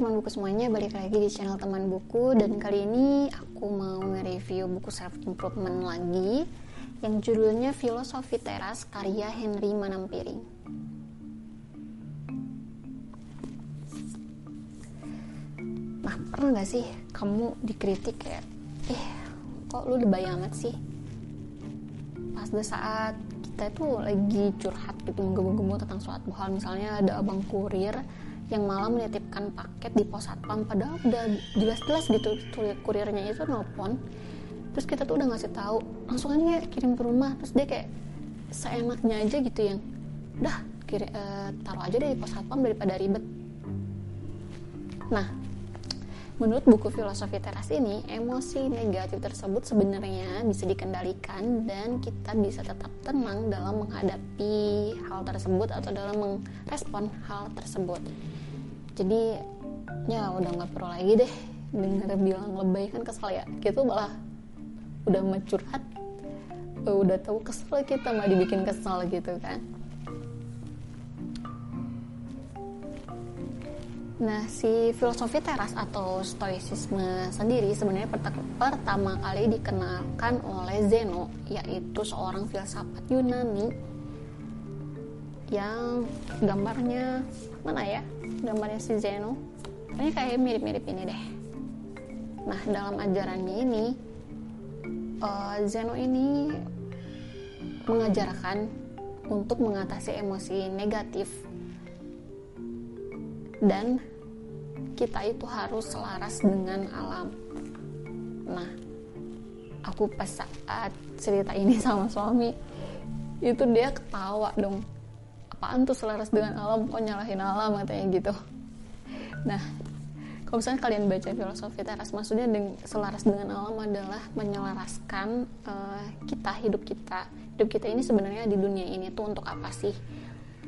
Teman buku semuanya, balik lagi di channel teman buku dan kali ini aku mau nge-review buku self improvement lagi yang judulnya Filosofi Teras karya Henry Manampiring. Nah, pernah gak sih kamu dikritik kayak, eh kok lu lebay amat sih? Pas the saat kita itu lagi curhat gitu, menggemu-gemu tentang suatu hal, misalnya ada abang kurir yang malah menitipkan paket di pos satpam padahal udah jelas-jelas gitu kurirnya itu nelpon. Terus kita tuh udah ngasih tahu langsung aja kirim ke rumah. Terus dia kayak seenaknya aja gitu yang udah kiri, uh, taruh aja deh di pos satpam daripada ribet. Nah Menurut buku filosofi teras ini, emosi negatif tersebut sebenarnya bisa dikendalikan dan kita bisa tetap tenang dalam menghadapi hal tersebut atau dalam merespon hal tersebut. Jadi ya udah nggak perlu lagi deh denger bilang lebay kan kesel ya. Gitu malah udah mencurhat, udah tahu kesel kita malah dibikin kesel gitu kan. Nah, si filosofi teras atau stoicisme sendiri sebenarnya pertama kali dikenalkan oleh Zeno, yaitu seorang filsafat Yunani yang gambarnya mana ya? Gambarnya si Zeno. Ini kayak mirip-mirip ini deh. Nah, dalam ajarannya ini uh, Zeno ini mengajarkan untuk mengatasi emosi negatif dan kita itu harus selaras dengan alam. Nah, aku pas saat cerita ini sama suami, itu dia ketawa dong. Apaan tuh selaras dengan alam? Kok nyalahin alam katanya gitu. Nah, kalau misalnya kalian baca filosofi teras, maksudnya selaras dengan alam adalah menyelaraskan uh, kita, hidup kita. Hidup kita ini sebenarnya di dunia ini tuh untuk apa sih?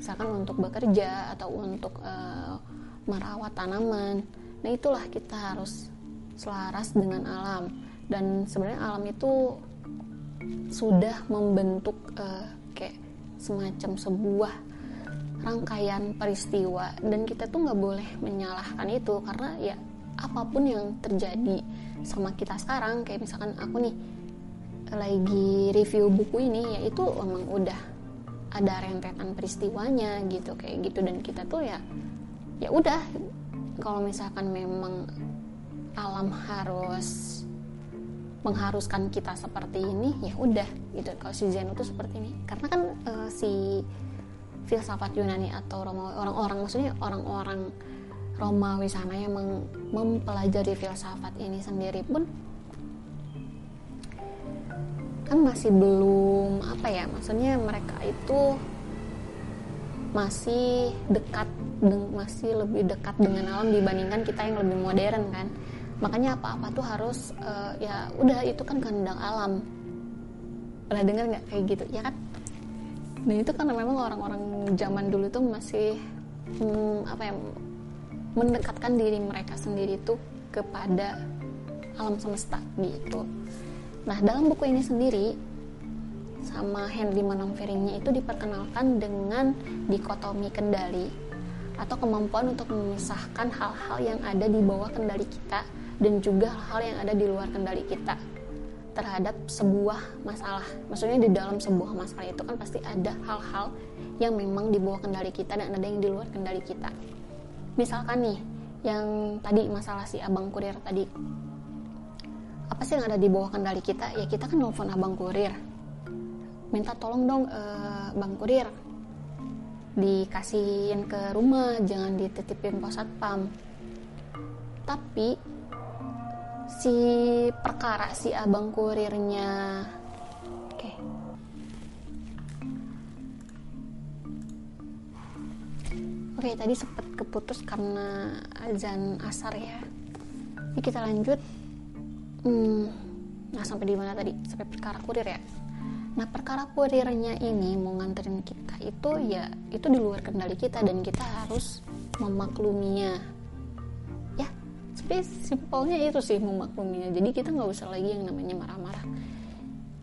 Misalkan untuk bekerja atau untuk uh, merawat tanaman. Nah, itulah kita harus selaras dengan alam. Dan sebenarnya alam itu sudah membentuk uh, kayak semacam sebuah rangkaian peristiwa dan kita tuh nggak boleh menyalahkan itu karena ya apa pun yang terjadi sama kita sekarang kayak misalkan aku nih lagi review buku ini ya itu emang udah ada rentetan peristiwanya gitu kayak gitu. Dan kita tuh ya ya udah kalau misalkan memang alam harus mengharuskan kita seperti ini ya udah gitu. Kalau si Zen itu seperti ini. Karena kan uh, si filsafat Yunani atau orang-orang maksudnya orang-orang Romawi sana yang mempelajari filsafat ini sendiri pun kan masih belum apa ya maksudnya mereka itu masih dekat masih lebih dekat dengan alam dibandingkan kita yang lebih modern kan? Makanya apa-apa tuh harus uh, ya udah itu kan kehendak alam. Pernah dengar nggak kayak gitu? Ya kan? Nah itu karena memang orang-orang zaman dulu tuh masih hmm, apa ya mendekatkan diri mereka sendiri tuh kepada alam semesta gitu nah dalam buku ini sendiri sama Henry Manamfiringnya itu diperkenalkan dengan dikotomi kendali atau kemampuan untuk memisahkan hal-hal yang ada di bawah kendali kita dan juga hal-hal yang ada di luar kendali kita terhadap sebuah masalah. Maksudnya di dalam sebuah masalah itu kan pasti ada hal-hal yang memang di bawah kendali kita dan ada yang di luar kendali kita. Misalkan nih, yang tadi masalah si abang kurir tadi. Apa sih yang ada di bawah kendali kita? Ya kita kan nelfon abang kurir. Minta tolong dong uh, bang kurir dikasihin ke rumah jangan dititipin pos satpam tapi si perkara si abang kurirnya oke okay. oke okay, tadi sempat keputus karena azan asar ya ini kita lanjut hmm, nah sampai di mana tadi sampai perkara kurir ya Nah perkara kurirnya ini mau nganterin kita itu ya itu di luar kendali kita dan kita harus memakluminya. Ya, tapi simpelnya itu sih memakluminya. Jadi kita nggak usah lagi yang namanya marah-marah.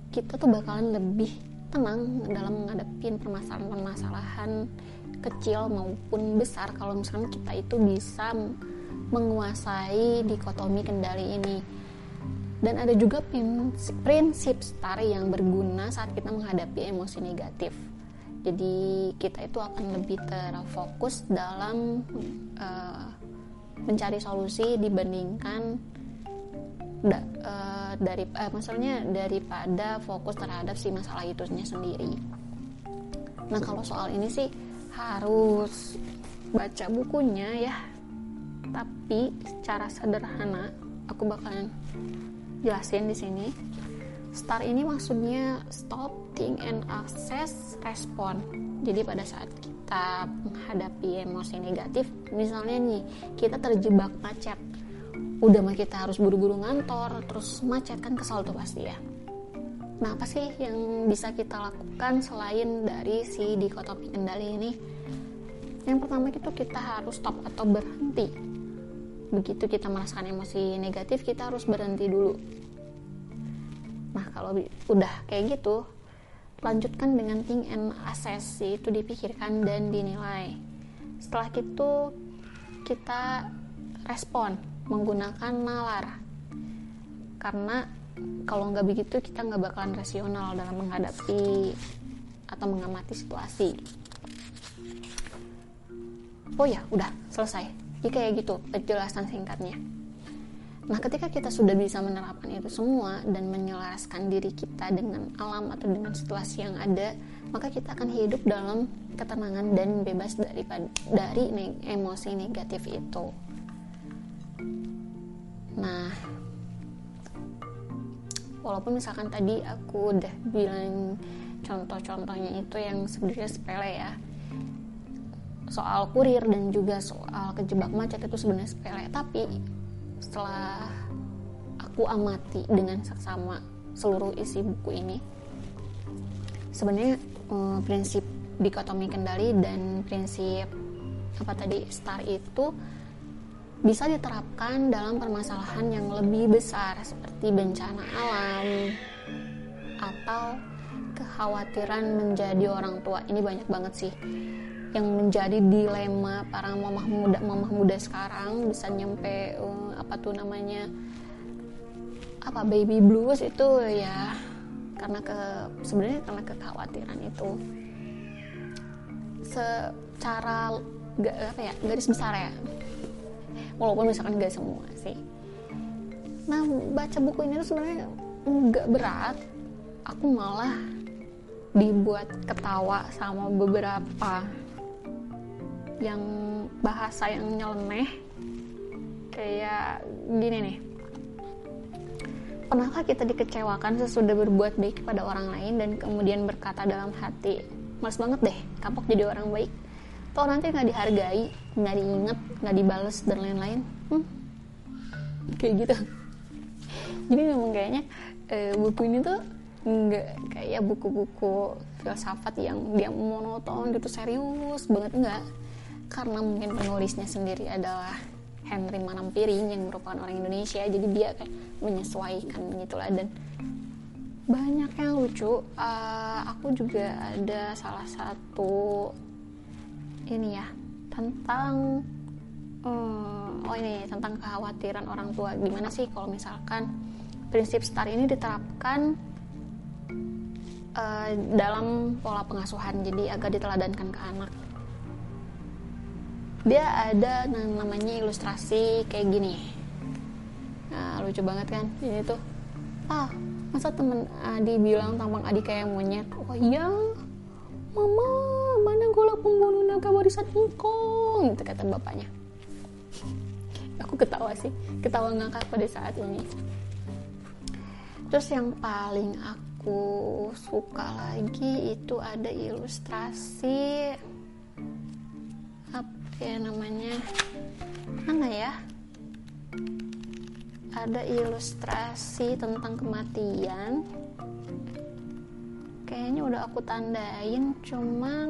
Kita tuh bakalan lebih tenang dalam menghadapi permasalahan-permasalahan kecil maupun besar kalau misalnya kita itu bisa menguasai dikotomi kendali ini dan ada juga prinsip, star yang berguna saat kita menghadapi emosi negatif jadi kita itu akan lebih terfokus dalam uh, mencari solusi dibandingkan da, uh, dari uh, maksudnya daripada fokus terhadap si masalah itu sendiri. Nah kalau soal ini sih harus baca bukunya ya, tapi secara sederhana aku bakalan jelasin di sini. STAR ini maksudnya stop, think, and access, respond. Jadi pada saat kita menghadapi emosi negatif, misalnya nih kita terjebak macet, udah mah kita harus buru-buru ngantor terus macet kan kesal tuh pasti ya nah apa sih yang bisa kita lakukan selain dari si dikotomi kendali ini yang pertama itu kita harus stop atau berhenti begitu kita merasakan emosi negatif kita harus berhenti dulu. Nah kalau udah kayak gitu lanjutkan dengan think and assess itu dipikirkan dan dinilai. Setelah itu kita respon menggunakan nalar. Karena kalau nggak begitu kita nggak bakalan rasional dalam menghadapi atau mengamati situasi. Oh ya udah selesai jika kayak gitu penjelasan singkatnya. Nah ketika kita sudah bisa menerapkan itu semua dan menyelaraskan diri kita dengan alam atau dengan situasi yang ada maka kita akan hidup dalam ketenangan dan bebas dari dari emosi negatif itu. Nah, walaupun misalkan tadi aku udah bilang contoh-contohnya itu yang sebenarnya sepele ya soal kurir dan juga soal kejebak macet itu sebenarnya sepele. Tapi setelah aku amati dengan seksama seluruh isi buku ini sebenarnya eh, prinsip dikotomi kendali dan prinsip apa tadi star itu bisa diterapkan dalam permasalahan yang lebih besar seperti bencana alam atau kekhawatiran menjadi orang tua. Ini banyak banget sih yang menjadi dilema para mamah muda mamah muda sekarang. Bisa nyampe uh, apa tuh namanya apa baby blues itu ya karena ke sebenarnya karena kekhawatiran itu. Secara apa ya garis besar ya. Walaupun misalkan gak semua sih. Nah baca buku ini sebenarnya nggak berat. Aku malah dibuat ketawa sama beberapa yang bahasa yang nyeleneh kayak gini nih. Pernahkah kita dikecewakan sesudah berbuat baik kepada orang lain dan kemudian berkata dalam hati, males banget deh, kapok jadi orang baik. Toh nanti nggak dihargai nggak diinget nggak dibales dan lain-lain? Hmm? kayak gitu. Jadi memang kayaknya e, buku ini tuh nggak kayak buku-buku filsafat yang dia monoton gitu serius banget enggak karena mungkin penulisnya sendiri adalah Henry Manampiring yang merupakan orang Indonesia jadi dia kayak menyesuaikan gitulah dan banyak yang lucu. Uh, aku juga ada salah satu ini ya tentang hmm, oh ini tentang kekhawatiran orang tua. Gimana sih kalau misalkan prinsip STAR ini diterapkan uh, dalam pola pengasuhan jadi agak diteladankan ke anak dia ada namanya ilustrasi kayak gini. Nah lucu banget kan? Ini tuh. Ah masa temen Adi bilang tampang Adi kayak monyet? Oh iya. Mama mana gula pembunuh naga warisan engkong itu kata bapaknya. Aku ketawa sih. Ketawa ngakak pada saat ini. Terus yang paling aku suka lagi itu ada ilustrasi ya namanya? Mana ya? Ada ilustrasi tentang kematian. Kayaknya udah aku tandain cuman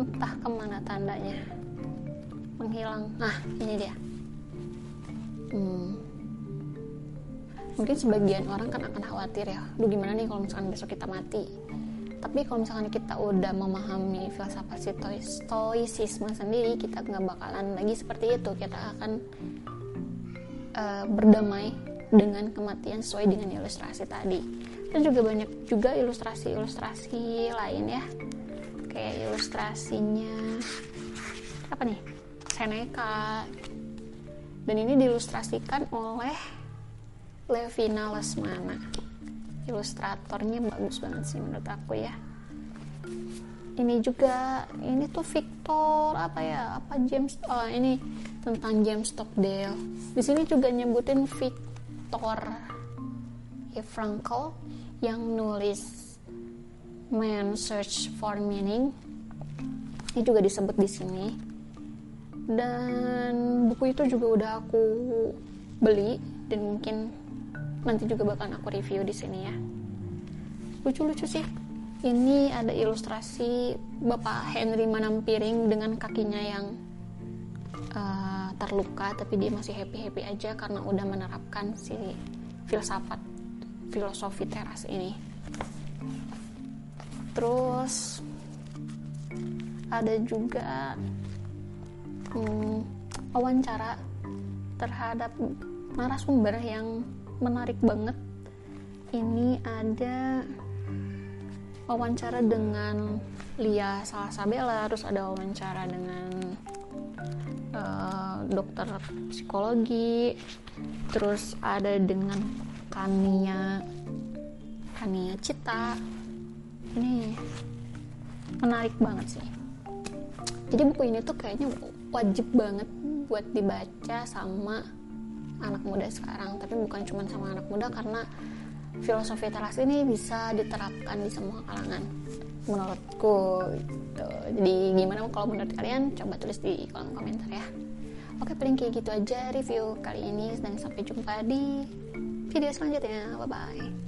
entah ke mana tandanya. Menghilang. Nah ini dia. Hmm. mungkin sebagian orang kan akan khawatir ya. Lu gimana nih kalau misalkan besok kita mati tapi kalau misalkan kita udah memahami filsafat stoicisme sendiri kita nggak bakalan lagi seperti itu. Kita akan uh, berdamai dengan kematian sesuai dengan ilustrasi tadi. Dan juga banyak juga ilustrasi-ilustrasi lain ya. Kayak ilustrasinya apa nih? Seneca. Dan ini diilustrasikan oleh Levina Lesmana ilustratornya bagus banget sih menurut aku ya. Ini juga ini tuh Victor apa ya apa James oh ini tentang James Stockdale. Di sini juga nyebutin Victor. Frankl yang nulis Man Search for Meaning. Ini juga disebut di sini. Dan buku itu juga udah aku beli dan mungkin nanti juga bakal aku review di sini ya. Lucu-lucu sih. Ini ada ilustrasi Bapak Henry Manampiring dengan kakinya yang uh, terluka tapi dia masih happy-happy aja karena udah menerapkan si filsafat filosofi teras ini. Terus ada juga hmm, wawancara terhadap narasumber yang menarik banget. Ini ada wawancara dengan Lia Salasabella terus ada wawancara dengan uh, dokter psikologi terus ada dengan Kania Kania Cita. Ini menarik banget sih. Jadi buku ini tuh kayaknya wajib banget buat dibaca sama anak muda sekarang tapi bukan cuma sama anak muda karena filosofi teras ini bisa diterapkan di semua kalangan menurutku gitu. jadi gimana kalau menurut kalian? Coba tulis di kolom komentar ya. Oke paling kayak gitu aja review kali ini dan sampai jumpa di video selanjutnya. Bye bye